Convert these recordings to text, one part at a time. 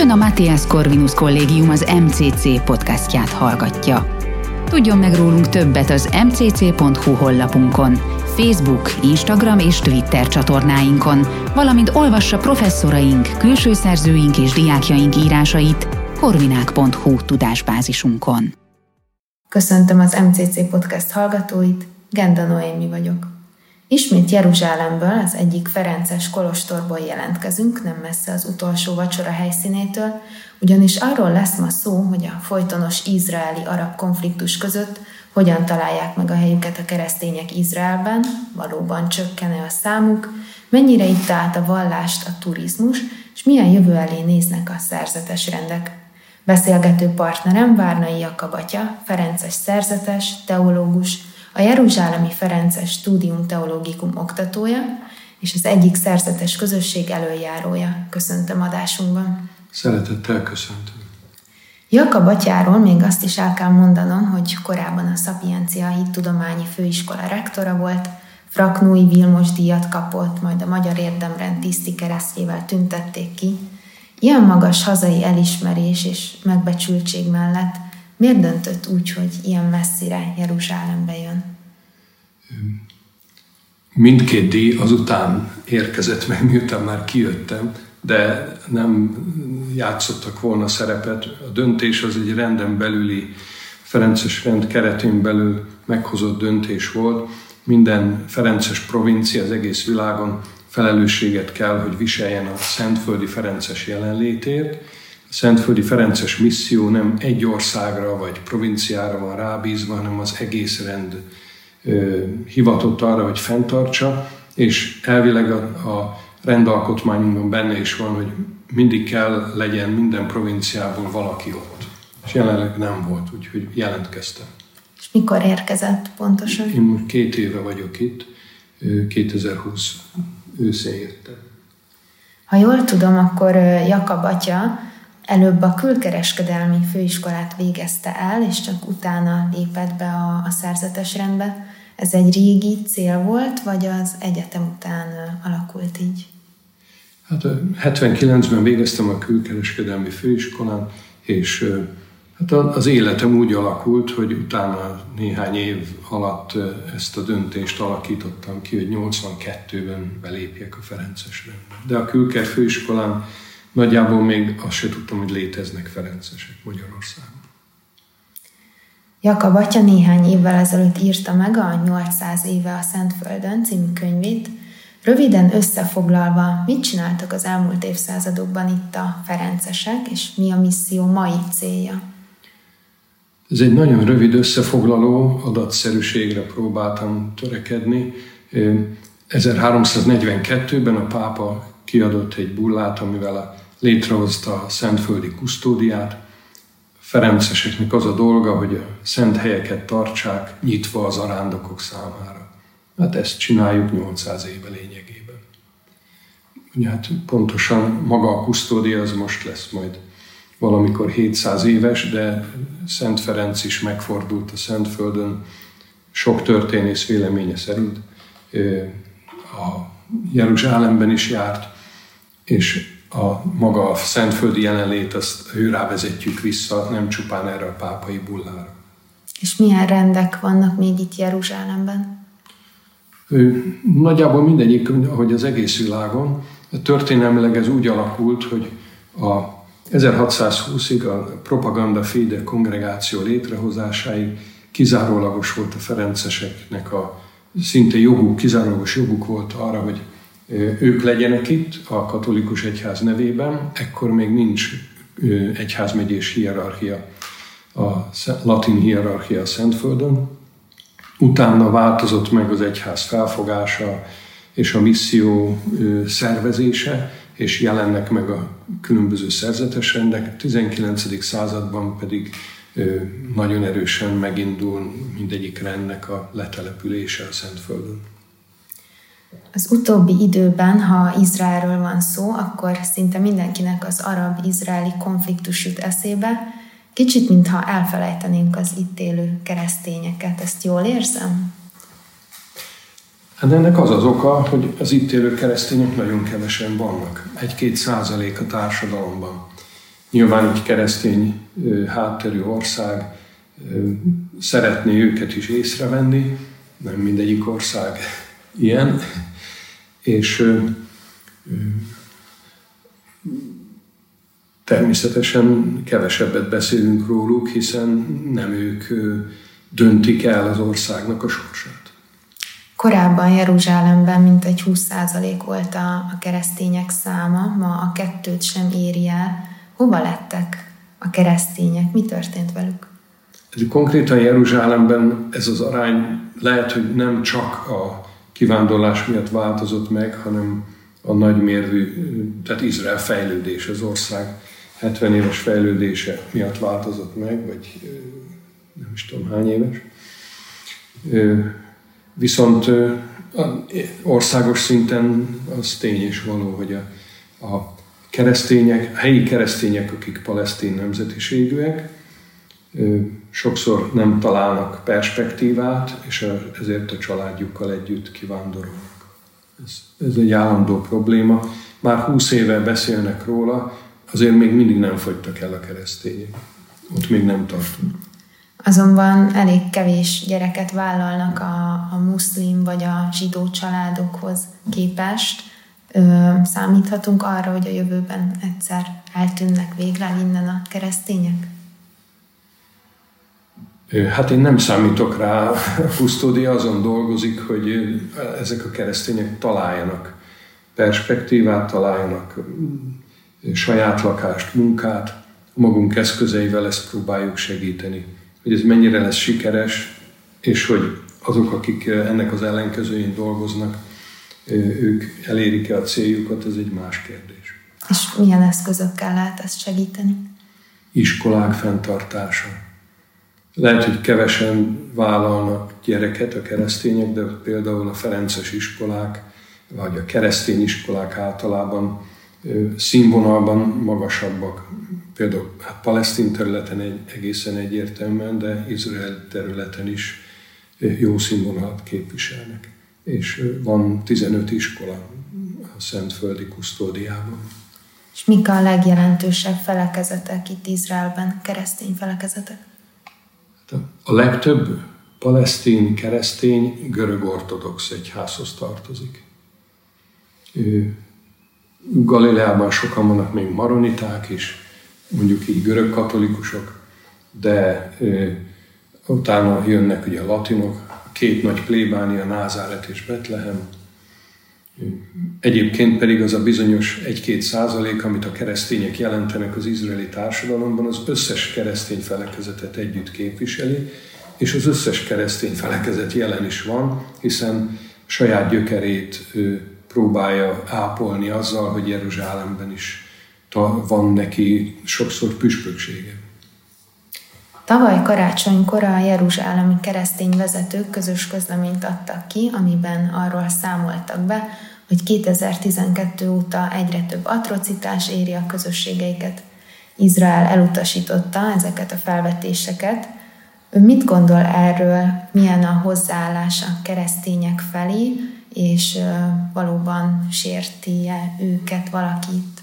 Ön a Matthias Corvinus Kollégium az MCC podcastját hallgatja. Tudjon meg rólunk többet az mcc.hu honlapunkon, Facebook, Instagram és Twitter csatornáinkon, valamint olvassa professzoraink, külső szerzőink és diákjaink írásait korvinák.hu tudásbázisunkon. Köszöntöm az MCC podcast hallgatóit, Genda Noémi vagyok. Ismét Jeruzsálemből, az egyik Ferences kolostorból jelentkezünk, nem messze az utolsó vacsora helyszínétől, ugyanis arról lesz ma szó, hogy a folytonos izraeli-arab konfliktus között hogyan találják meg a helyüket a keresztények Izraelben, valóban csökkene a számuk, mennyire itt át a vallást a turizmus, és milyen jövő elé néznek a szerzetes rendek. Beszélgető partnerem Várnai Jakab atya, Ferences szerzetes, teológus, a Jeruzsálemi Ferences Studium Teológikum oktatója, és az egyik szerzetes közösség előjárója. Köszöntöm adásunkban. Szeretettel köszöntöm. Jakab atyáról még azt is el kell mondanom, hogy korábban a Szapiencia Tudományi Főiskola rektora volt, Fraknói Vilmos díjat kapott, majd a Magyar Érdemrend tiszti keresztjével tüntették ki. Ilyen magas hazai elismerés és megbecsültség mellett miért döntött úgy, hogy ilyen messzire Jeruzsálembe jön? Mindkét díj azután érkezett meg, miután már kijöttem, de nem játszottak volna szerepet. A döntés az egy renden belüli, Ferences rend keretén belül meghozott döntés volt. Minden Ferences provincia az egész világon felelősséget kell, hogy viseljen a Szentföldi Ferences jelenlétért. Szentföldi Ferences misszió nem egy országra vagy provinciára van rábízva, hanem az egész rend hivatott arra, hogy fenntartsa, és elvileg a, a rendalkotmányunkban benne is van, hogy mindig kell legyen minden provinciából valaki ott. És jelenleg nem volt, úgyhogy jelentkeztem. És mikor érkezett pontosan? Én most két éve vagyok itt, 2020 őszén jöttem. Ha jól tudom, akkor Jakab atya előbb a külkereskedelmi főiskolát végezte el, és csak utána lépett be a, a szerzetes rendbe. Ez egy régi cél volt, vagy az egyetem után alakult így? Hát 79-ben végeztem a külkereskedelmi főiskolán, és hát az életem úgy alakult, hogy utána néhány év alatt ezt a döntést alakítottam ki, hogy 82-ben belépjek a Ferences rendbe. De a külker főiskolán nagyjából még azt se tudtam, hogy léteznek Ferencesek Magyarországon. Jakab atya néhány évvel ezelőtt írta meg a 800 éve a Szentföldön című könyvét, Röviden összefoglalva, mit csináltak az elmúlt évszázadokban itt a Ferencesek, és mi a misszió mai célja? Ez egy nagyon rövid összefoglaló, adatszerűségre próbáltam törekedni. 1342-ben a pápa kiadott egy bullát, amivel létrehozta a szentföldi kusztódiát. Ferenceseknek az a dolga, hogy a szent helyeket tartsák nyitva az arándokok számára. Hát ezt csináljuk 800 éve lényegében. Ugye hát pontosan maga a kusztódia az most lesz majd valamikor 700 éves, de Szent Ferenc is megfordult a Szentföldön, sok történész véleménye szerint. A Jeruzsálemben is járt, és a maga a szentföldi jelenlét, azt ő rávezetjük vissza, nem csupán erre a pápai bullára. És milyen rendek vannak még itt Jeruzsálemben? Nagyjából mindegyik, ahogy az egész világon, történelmileg ez úgy alakult, hogy a 1620-ig a propaganda fide kongregáció létrehozásáig kizárólagos volt a ferenceseknek a szinte joguk, kizárólagos joguk volt arra, hogy ők legyenek itt a katolikus egyház nevében, ekkor még nincs egyházmegyés hierarchia, a latin hierarchia a Szentföldön, Utána változott meg az egyház felfogása és a misszió szervezése, és jelennek meg a különböző szerzetes rendek. A 19. században pedig nagyon erősen megindul mindegyik rendnek a letelepülése a Szentföldön. Az utóbbi időben, ha Izraelről van szó, akkor szinte mindenkinek az arab-izraeli konfliktus jut eszébe, Kicsit, mintha elfelejtenénk az itt élő keresztényeket. Ezt jól érzem? Hát ennek az az oka, hogy az itt élő keresztények nagyon kevesen vannak. Egy-két százalék a társadalomban. nyilván egy keresztény hátterű ország szeretné őket is észrevenni, nem mindegyik ország ilyen, és természetesen kevesebbet beszélünk róluk, hiszen nem ők döntik el az országnak a sorsát. Korábban Jeruzsálemben mintegy 20% volt a, a keresztények száma, ma a kettőt sem éri el. Hova lettek a keresztények? Mi történt velük? Konkrétan Jeruzsálemben ez az arány lehet, hogy nem csak a kivándorlás miatt változott meg, hanem a nagymérvű, tehát Izrael fejlődés, az ország 70 éves fejlődése miatt változott meg, vagy nem is tudom hány éves. Viszont országos szinten az tény és való, hogy a, a keresztények, a helyi keresztények, akik palesztin nemzetiségűek, sokszor nem találnak perspektívát, és ezért a családjukkal együtt kivándorolnak. Ez, ez egy állandó probléma. Már húsz éve beszélnek róla, azért még mindig nem fogytak el a keresztények. Ott még nem tartunk. Azonban elég kevés gyereket vállalnak a, a muszlim vagy a zsidó családokhoz képest. Ö, számíthatunk arra, hogy a jövőben egyszer eltűnnek végleg innen a keresztények? Hát én nem számítok rá, a kusztódia azon dolgozik, hogy ezek a keresztények találjanak perspektívát, találjanak saját lakást, munkát, magunk eszközeivel ezt próbáljuk segíteni. Hogy ez mennyire lesz sikeres, és hogy azok, akik ennek az ellenkezőjén dolgoznak, ők elérik-e a céljukat, ez egy más kérdés. És milyen eszközökkel lehet ezt segíteni? Iskolák fenntartása. Lehet, hogy kevesen vállalnak gyereket a keresztények, de például a Ferences iskolák, vagy a keresztény iskolák általában színvonalban magasabbak. Például hát palesztin területen egy, egészen egyértelműen, de Izrael területen is jó színvonalat képviselnek. És van 15 iskola a Szentföldi kusztódiában. És mik a legjelentősebb felekezetek itt Izraelben, keresztény felekezetek? A legtöbb palesztin keresztény görög-ortodox egyházhoz tartozik. Galileában sokan vannak még maroniták is, mondjuk így görög katolikusok, de utána jönnek ugye a latinok, két nagy plébánia, Názáret és Betlehem. Egyébként pedig az a bizonyos 1-2 százalék, amit a keresztények jelentenek az izraeli társadalomban, az összes keresztény felekezetet együtt képviseli, és az összes keresztény felekezet jelen is van, hiszen saját gyökerét próbálja ápolni azzal, hogy Jeruzsálemben is van neki sokszor püspöksége. Tavaly karácsonykor a jeruzsálemi keresztény vezetők közös közleményt adtak ki, amiben arról számoltak be, hogy 2012 óta egyre több atrocitás éri a közösségeiket. Izrael elutasította ezeket a felvetéseket. Ő mit gondol erről, milyen a hozzáállás a keresztények felé, és valóban sérti-e őket valakit?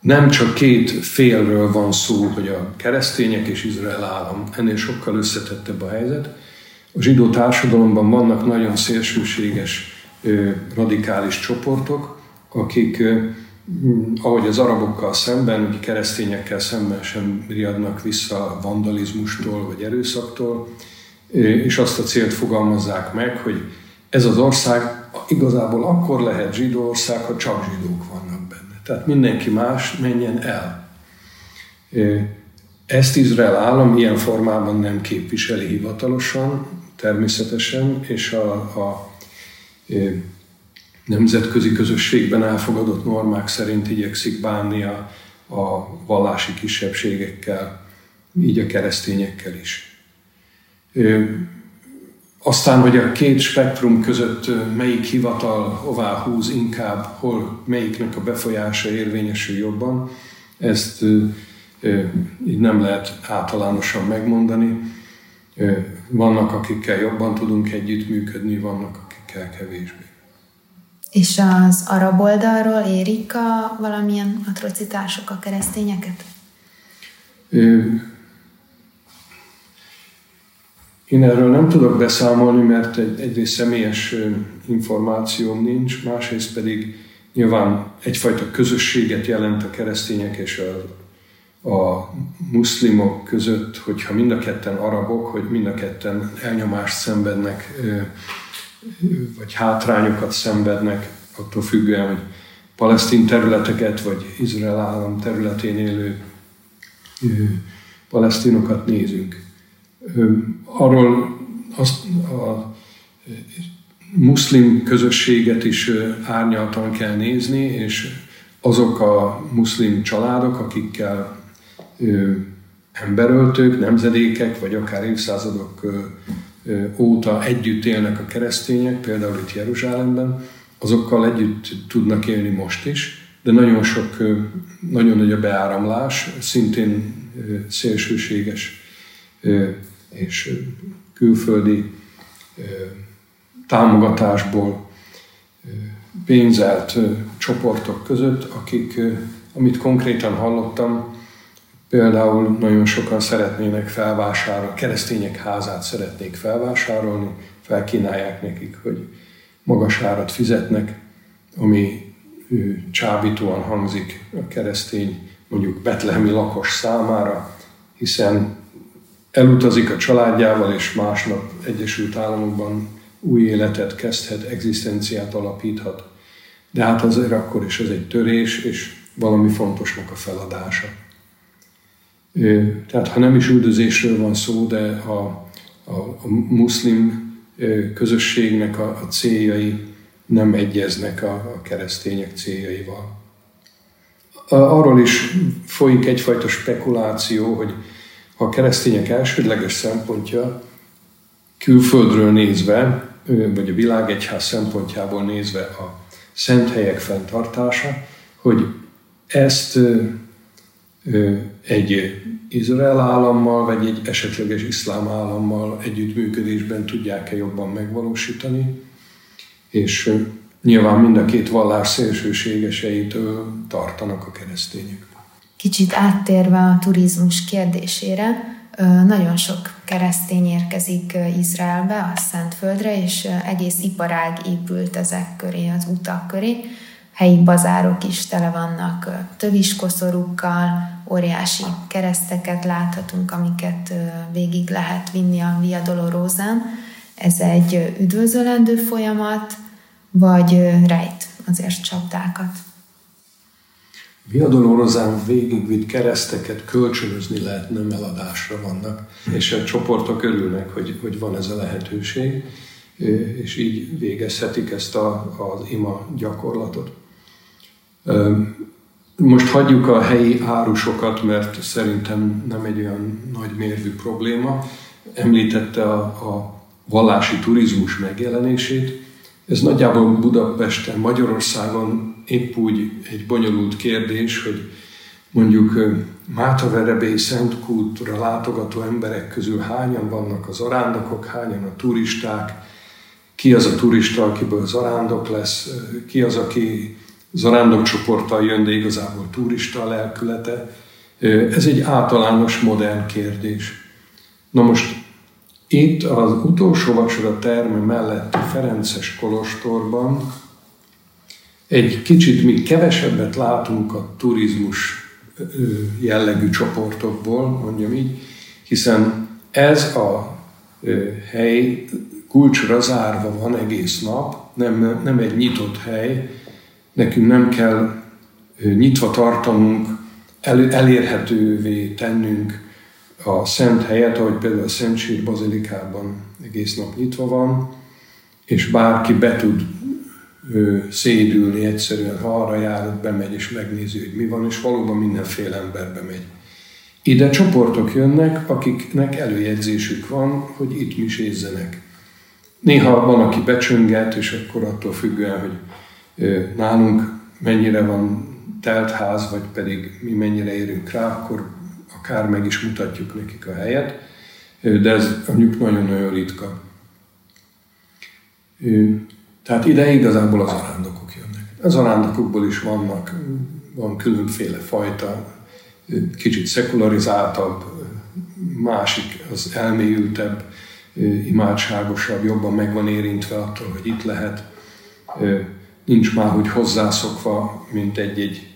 Nem csak két félről van szó, hogy a keresztények és Izrael állam, ennél sokkal összetettebb a helyzet. A zsidó társadalomban vannak nagyon szélsőséges, radikális csoportok, akik, ahogy az arabokkal szemben, ugye keresztényekkel szemben sem riadnak vissza vandalizmustól vagy erőszaktól, és azt a célt fogalmazzák meg, hogy ez az ország igazából akkor lehet zsidó ország, ha csak zsidók vannak. Tehát mindenki más menjen el. Ezt Izrael állam ilyen formában nem képviseli hivatalosan, természetesen, és a, a nemzetközi közösségben elfogadott normák szerint igyekszik bánni a, a vallási kisebbségekkel, így a keresztényekkel is. Aztán, hogy a két spektrum között melyik hivatal hová húz inkább, hol melyiknek a befolyása érvényesül jobban, ezt így nem lehet általánosan megmondani. Vannak, akikkel jobban tudunk együttműködni, vannak, akikkel kevésbé. És az arab oldalról érik a valamilyen atrocitások a keresztényeket? Én erről nem tudok beszámolni, mert egy, egyrészt személyes információm nincs, másrészt pedig nyilván egyfajta közösséget jelent a keresztények és a, a muszlimok között, hogyha mind a ketten arabok, hogy mind a ketten elnyomást szenvednek, vagy hátrányokat szenvednek, attól függően, hogy palesztin területeket, vagy Izrael állam területén élő palesztinokat nézünk. Arról azt a muszlim közösséget is árnyaltan kell nézni, és azok a muszlim családok, akikkel emberöltők, nemzedékek, vagy akár évszázadok óta együtt élnek a keresztények, például itt Jeruzsálemben, azokkal együtt tudnak élni most is, de nagyon sok, nagyon nagy a beáramlás, szintén szélsőséges és külföldi támogatásból pénzelt csoportok között, akik, amit konkrétan hallottam, például nagyon sokan szeretnének felvásárolni, keresztények házát szeretnék felvásárolni, felkínálják nekik, hogy magas árat fizetnek, ami csábítóan hangzik a keresztény, mondjuk betlehemi lakos számára, hiszen elutazik a családjával, és másnap Egyesült Államokban új életet kezdhet, egzisztenciát alapíthat. De hát azért akkor is ez egy törés, és valami fontosnak a feladása. Tehát ha nem is üldözésről van szó, de a, a, a muszlim közösségnek a, a céljai nem egyeznek a, a keresztények céljaival. Arról is folyik egyfajta spekuláció, hogy a keresztények elsődleges szempontja külföldről nézve, vagy a világegyház szempontjából nézve a szent helyek fenntartása, hogy ezt egy Izrael állammal, vagy egy esetleges iszlám állammal együttműködésben tudják-e jobban megvalósítani, és nyilván mind a két vallás szélsőségeseitől tartanak a keresztények. Kicsit áttérve a turizmus kérdésére, nagyon sok keresztény érkezik Izraelbe, a Szentföldre, és egész iparág épült ezek köré, az utak köré. Helyi bazárok is tele vannak töviskoszorúkkal, óriási kereszteket láthatunk, amiket végig lehet vinni a Via Dolorozán. Ez egy üdvözölendő folyamat, vagy rejt azért csapdákat? Viadolórozán végigvitt kereszteket kölcsönözni lehet, nem eladásra vannak, és a csoportok örülnek, hogy, hogy van ez a lehetőség, és így végezhetik ezt a, az ima gyakorlatot. Most hagyjuk a helyi árusokat, mert szerintem nem egy olyan nagy mérvű probléma. Említette a, a vallási turizmus megjelenését. Ez nagyjából Budapesten, Magyarországon épp úgy egy bonyolult kérdés, hogy mondjuk Mátaverebély Szent Kultúra látogató emberek közül hányan vannak az arándokok, hányan a turisták, ki az a turista, akiből zarándok lesz, ki az, aki zarándok csoporttal jön, de igazából turista a lelkülete. Ez egy általános modern kérdés. Na most itt az utolsó vacsora terme melletti Ferences Kolostorban egy kicsit mi kevesebbet látunk a turizmus jellegű csoportokból, mondjam így, hiszen ez a hely kulcsra zárva van egész nap, nem, nem egy nyitott hely, nekünk nem kell nyitva tartanunk, el, elérhetővé tennünk a szent helyet, ahogy például a Szent Sír Bazilikában egész nap nyitva van, és bárki be tud szédülni egyszerűen, ha arra jár, bemegy és megnézi, hogy mi van, és valóban mindenféle ember bemegy. Ide csoportok jönnek, akiknek előjegyzésük van, hogy itt misézzenek. Néha van, aki becsönget, és akkor attól függően, hogy nálunk mennyire van telt ház, vagy pedig mi mennyire érünk rá, akkor akár meg is mutatjuk nekik a helyet, de ez mondjuk nagyon-nagyon ritka. Tehát ide igazából az arándokok Az arándokokból is vannak, van különféle fajta, kicsit szekularizáltabb, másik az elmélyültebb, imádságosabb, jobban meg van érintve attól, hogy itt lehet. Nincs már, hogy hozzászokva, mint egy-egy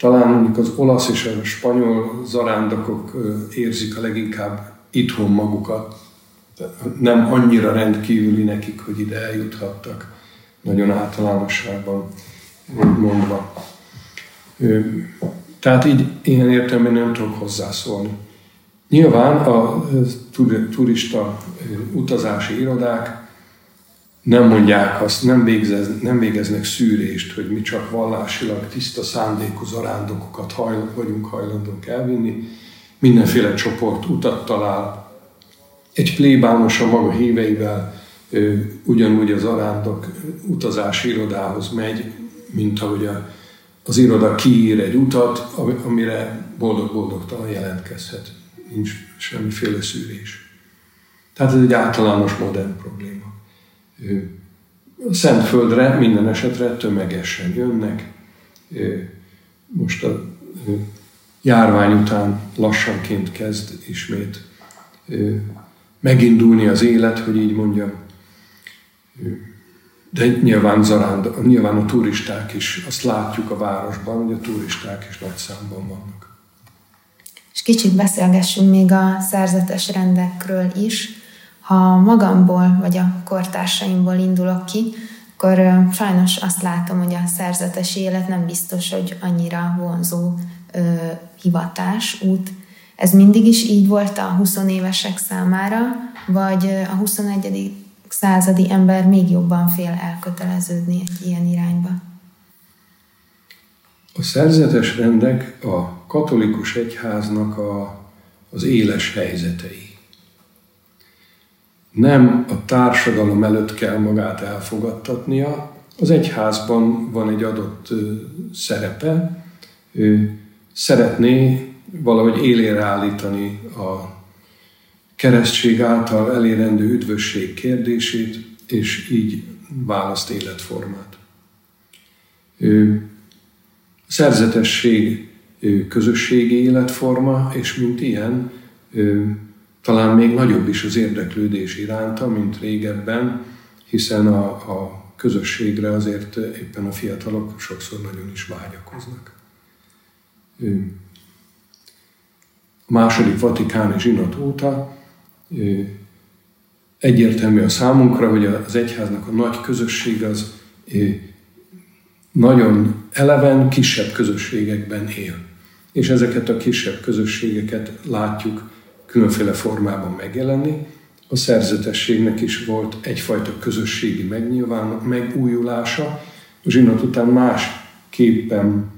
talán mondjuk az olasz és a spanyol zarándokok érzik a leginkább itthon magukat. Nem annyira rendkívüli nekik, hogy ide eljuthattak, nagyon általánosságban mondva. Tehát így ilyen értelemben nem tudok hozzászólni. Nyilván a turista utazási irodák nem mondják azt, nem, végzez, nem végeznek szűrést, hogy mi csak vallásilag tiszta szándékú zarándokokat hajl, vagyunk hajlandók elvinni. Mindenféle csoport utat talál. Egy plébános a maga híveivel ugyanúgy az arándok utazási irodához megy, mint ahogy a, az iroda kiír egy utat, amire boldog-boldogtalan jelentkezhet. Nincs semmiféle szűrés. Tehát ez egy általános modern probléma. A Szentföldre minden esetre tömegesen jönnek. Most a járvány után lassanként kezd ismét megindulni az élet, hogy így mondjam. De nyilván, zaránd, nyilván a turisták is, azt látjuk a városban, hogy a turisták is nagy számban vannak. És kicsit beszélgessünk még a szerzetes rendekről is. Ha magamból vagy a kortársaimból indulok ki, akkor sajnos azt látom, hogy a szerzetes élet nem biztos, hogy annyira vonzó ö, hivatás, út. Ez mindig is így volt a 20 évesek számára, vagy a 21. századi ember még jobban fél elköteleződni egy ilyen irányba? A szerzetes rendek a katolikus egyháznak a, az éles helyzetei nem a társadalom előtt kell magát elfogadtatnia. Az egyházban van egy adott szerepe, ő szeretné valahogy élére állítani a keresztség által elérendő üdvösség kérdését, és így választ életformát. A szerzetesség közösségi életforma, és mint ilyen talán még nagyobb is az érdeklődés iránta, mint régebben, hiszen a, a közösségre azért éppen a fiatalok sokszor nagyon is vágyakoznak. A második vatikáni zsinat óta egyértelmű a számunkra, hogy az egyháznak a nagy közösség az nagyon eleven, kisebb közösségekben él. És ezeket a kisebb közösségeket látjuk különféle formában megjelenni. A szerzetességnek is volt egyfajta közösségi megnyilván, megújulása. A zsinat után másképpen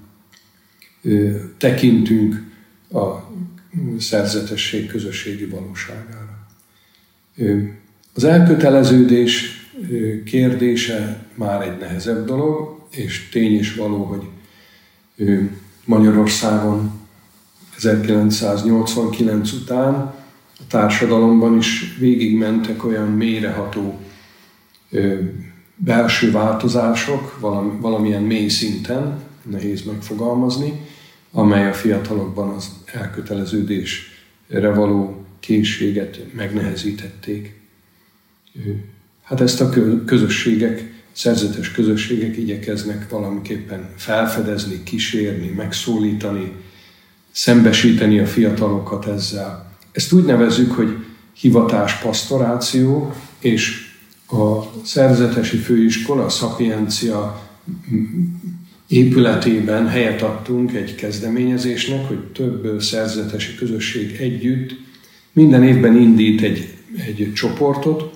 ö, tekintünk a szerzetesség közösségi valóságára. Ö, az elköteleződés kérdése már egy nehezebb dolog, és tény is való, hogy Magyarországon 1989 után a társadalomban is végigmentek olyan mélyreható belső változások, valamilyen mély szinten, nehéz megfogalmazni, amely a fiatalokban az elköteleződésre való készséget megnehezítették. Hát ezt a közösségek, szerzetes közösségek igyekeznek valamiképpen felfedezni, kísérni, megszólítani, szembesíteni a fiatalokat ezzel. Ezt úgy nevezzük, hogy hivatás pastoráció, és a szerzetesi főiskola, a szapiencia épületében helyet adtunk egy kezdeményezésnek, hogy több szerzetesi közösség együtt minden évben indít egy, egy csoportot,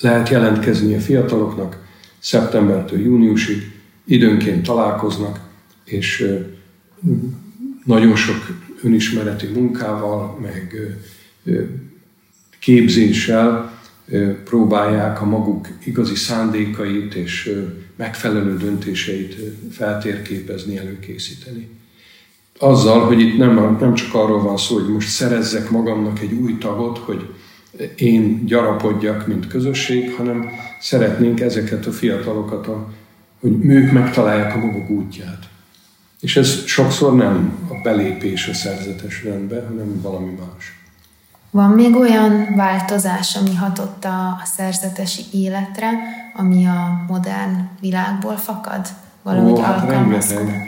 lehet jelentkezni a fiataloknak, szeptembertől júniusig időnként találkoznak, és nagyon sok önismereti munkával, meg képzéssel próbálják a maguk igazi szándékait és megfelelő döntéseit feltérképezni, előkészíteni. Azzal, hogy itt nem, nem csak arról van szó, hogy most szerezzek magamnak egy új tagot, hogy én gyarapodjak, mint közösség, hanem szeretnénk ezeket a fiatalokat a hogy ők megtalálják a maguk útját. És ez sokszor nem a belépés a szerzetes rendbe, hanem valami más. Van még olyan változás, ami hatott a, a szerzetesi életre, ami a modern világból fakad? Valahogy Ó, hát rengeteg,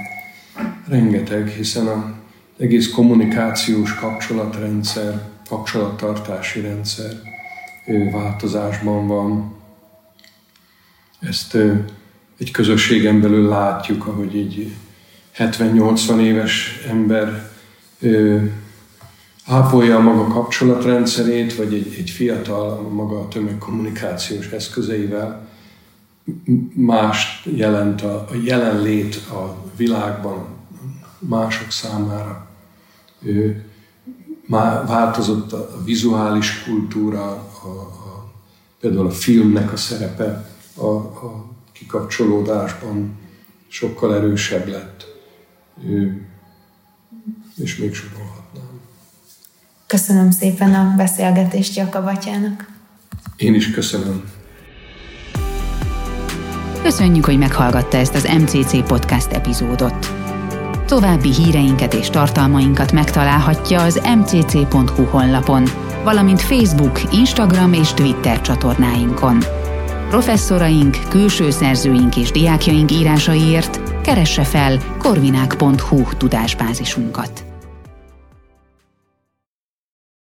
rengeteg, hiszen az egész kommunikációs kapcsolatrendszer, kapcsolattartási rendszer változásban van. Ezt egy közösségen belül látjuk, ahogy egy 70-80 éves ember ápolja a maga kapcsolatrendszerét, vagy egy, egy fiatal a maga tömegkommunikációs eszközeivel mást jelent a, a jelenlét a világban mások számára. Ő, már változott a, a vizuális kultúra, a, a, például a filmnek a szerepe a, a kikapcsolódásban sokkal erősebb lett, és még sorolhatnám. Köszönöm szépen a beszélgetést Jakabatyának. Én is köszönöm. Köszönjük, hogy meghallgatta ezt az MCC podcast epizódot. További híreinket és tartalmainkat megtalálhatja az mcc.hu honlapon, valamint Facebook, Instagram és Twitter csatornáinkon. Professzoraink, külső szerzőink és diákjaink írásaiért keresse fel korvinák.hu tudásbázisunkat.